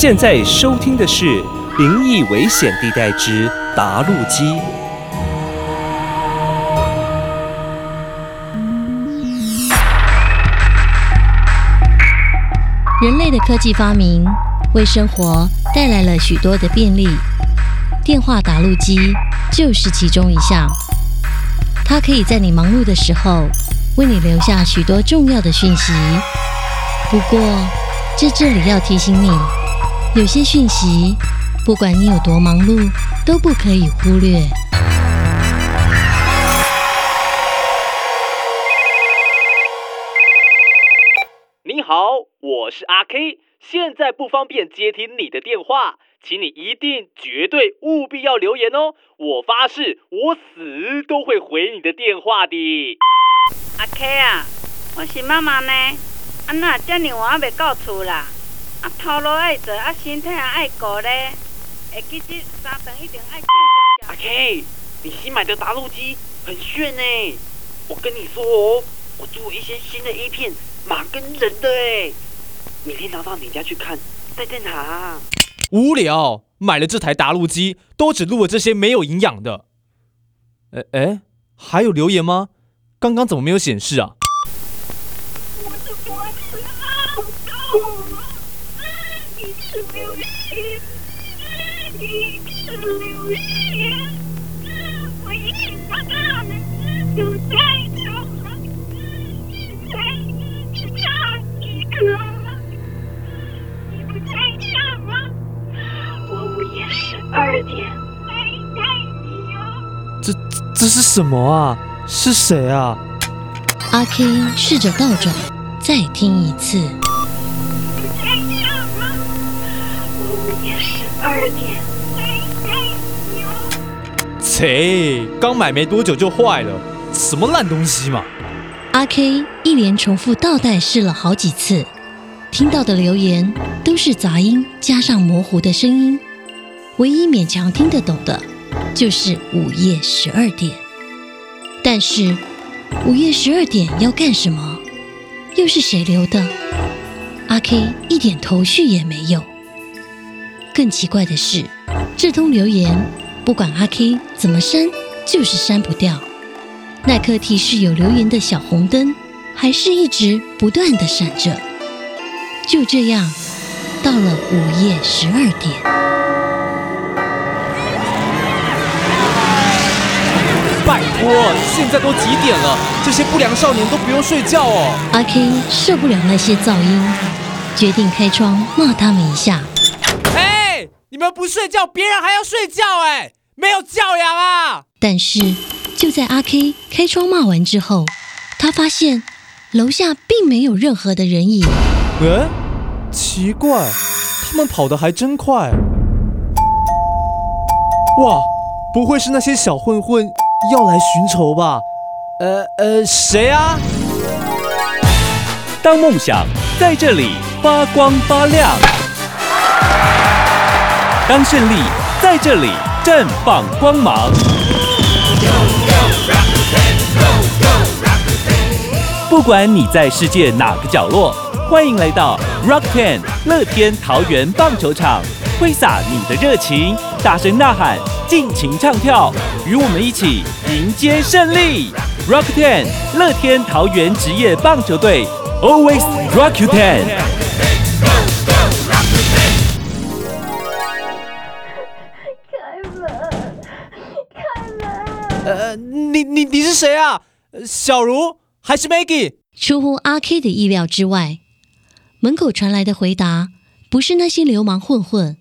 现在收听的是《灵异危险地带之达路机》。人类的科技发明为生活带来了许多的便利，电话打录机就是其中一项。它可以在你忙碌的时候为你留下许多重要的讯息。不过，在这里要提醒你，有些讯息，不管你有多忙碌，都不可以忽略。你好，我是阿 K，现在不方便接听你的电话，请你一定绝对务必要留言哦，我发誓，我死都会回你的电话的。阿 K 啊，我是妈妈呢，安那遮尔晚还未到厝啦，啊头路爱做，啊身体也爱顾咧，会记这三顿一定爱正常阿食。K，你新买的打录机很炫呢，我跟你说哦，我做一些新的 A 片，马跟人的哎，明天拿到你家去看，带在哪？无聊，买了这台打录机，都只录了这些没有营养的。哎哎，还有留言吗？刚刚怎么没有显示啊？我的脖子好痛，一直流血，一直流血，我一直把他们都带走了，现在只差一个了。你不在家吗？我午夜十二点来带你哦。这这这是什么啊？是谁啊？阿 K 试着倒转，再听一次。午夜十二点切，刚买没多久就坏了，什么烂东西嘛！阿 K 一连重复倒带试了好几次，听到的留言都是杂音加上模糊的声音，唯一勉强听得懂的，就是午夜十二点。但是午夜十二点要干什么？又是谁留的？阿 K 一点头绪也没有。更奇怪的是，这通留言不管阿 K 怎么删，就是删不掉。耐克提示有留言的小红灯，还是一直不断的闪着。就这样，到了午夜十二点，拜托，现在都几点了？这些不良少年都不用睡觉哦！阿 K 受不了那些噪音，决定开窗骂他们一下。哎，你们不睡觉，别人还要睡觉哎，没有教养啊！但是就在阿 K 开窗骂完之后，他发现楼下并没有任何的人影。嗯，奇怪，他们跑得还真快。哇，不会是那些小混混要来寻仇吧？呃呃，谁啊？当梦想在这里发光发亮，当胜利在这里绽放光芒。不管你在世界哪个角落，欢迎来到 Rock Ten 乐天桃园棒球场，挥洒你的热情，大声呐喊，尽情唱跳，与我们一起迎接胜利！Rock Ten 乐天桃园职业棒球队，Always Rock You Ten。你你你是谁啊？呃小茹还是 Maggie？出乎阿 K 的意料之外，门口传来的回答不是那些流氓混混，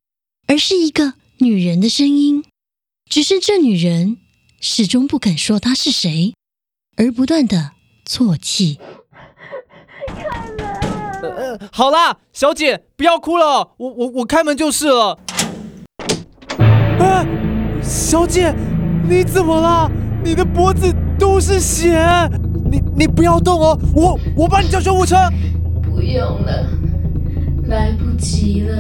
而是一个女人的声音。只是这女人始终不肯说她是谁，而不断的啜泣。开门。呃好啦，小姐，不要哭了，我我我开门就是了。啊，小姐，你怎么了？你的脖子都是血，你你不要动哦，我我帮你叫救护车。不用了，来不及了。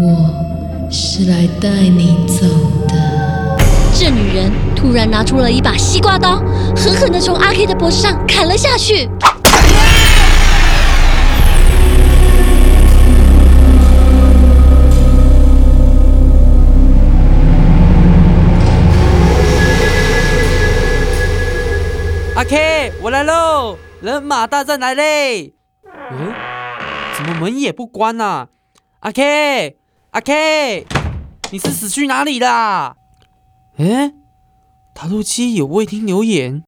我是来带你走的。这女人突然拿出了一把西瓜刀，狠狠地从阿 K 的脖子上砍了下去。阿 K，我来喽！人马大战来嘞！嗯，怎么门也不关呐、阿 K，阿 K，你是死去哪里啦？哎，塔路七有未听留言，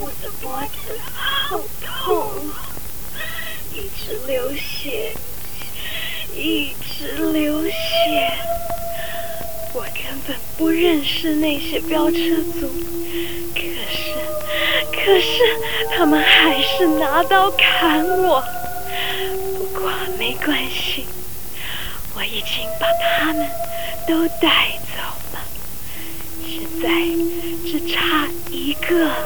我的脖子好痛，一直流血，一直流血。我根本不认识那些飙车族，可是他们还是拿刀砍我。不过没关系，我已经把他们都带走了，现在只差一个了。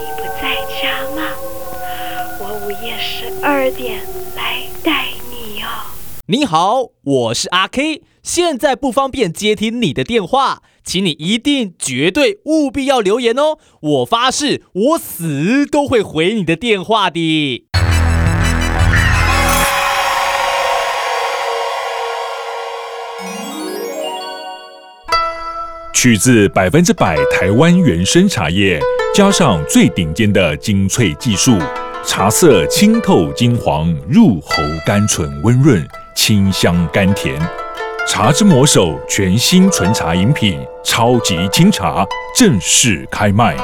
你不在家吗？我午夜十二点来带你哦。你好，我是阿 K，现在不方便接听你的电话，请你一定绝对务必要留言哦，我发誓，我死都会回你的电话的。取自百分之百台湾原生茶叶，加上最顶尖的精粹技术，茶色清透金黄，入喉甘醇温润，清香甘甜。茶之魔手全新纯茶饮品超级清茶正式开卖。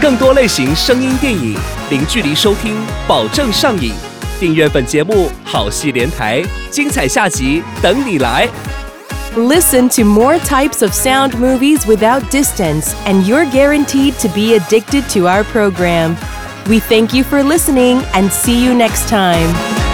更多类型声音电影，零距离收听，保证上瘾。订阅本节目，好戏连台，精彩下集等你来。Listen to more types of sound movies without distance, and you're guaranteed to be addicted to our program. We thank you for listening and see you next time.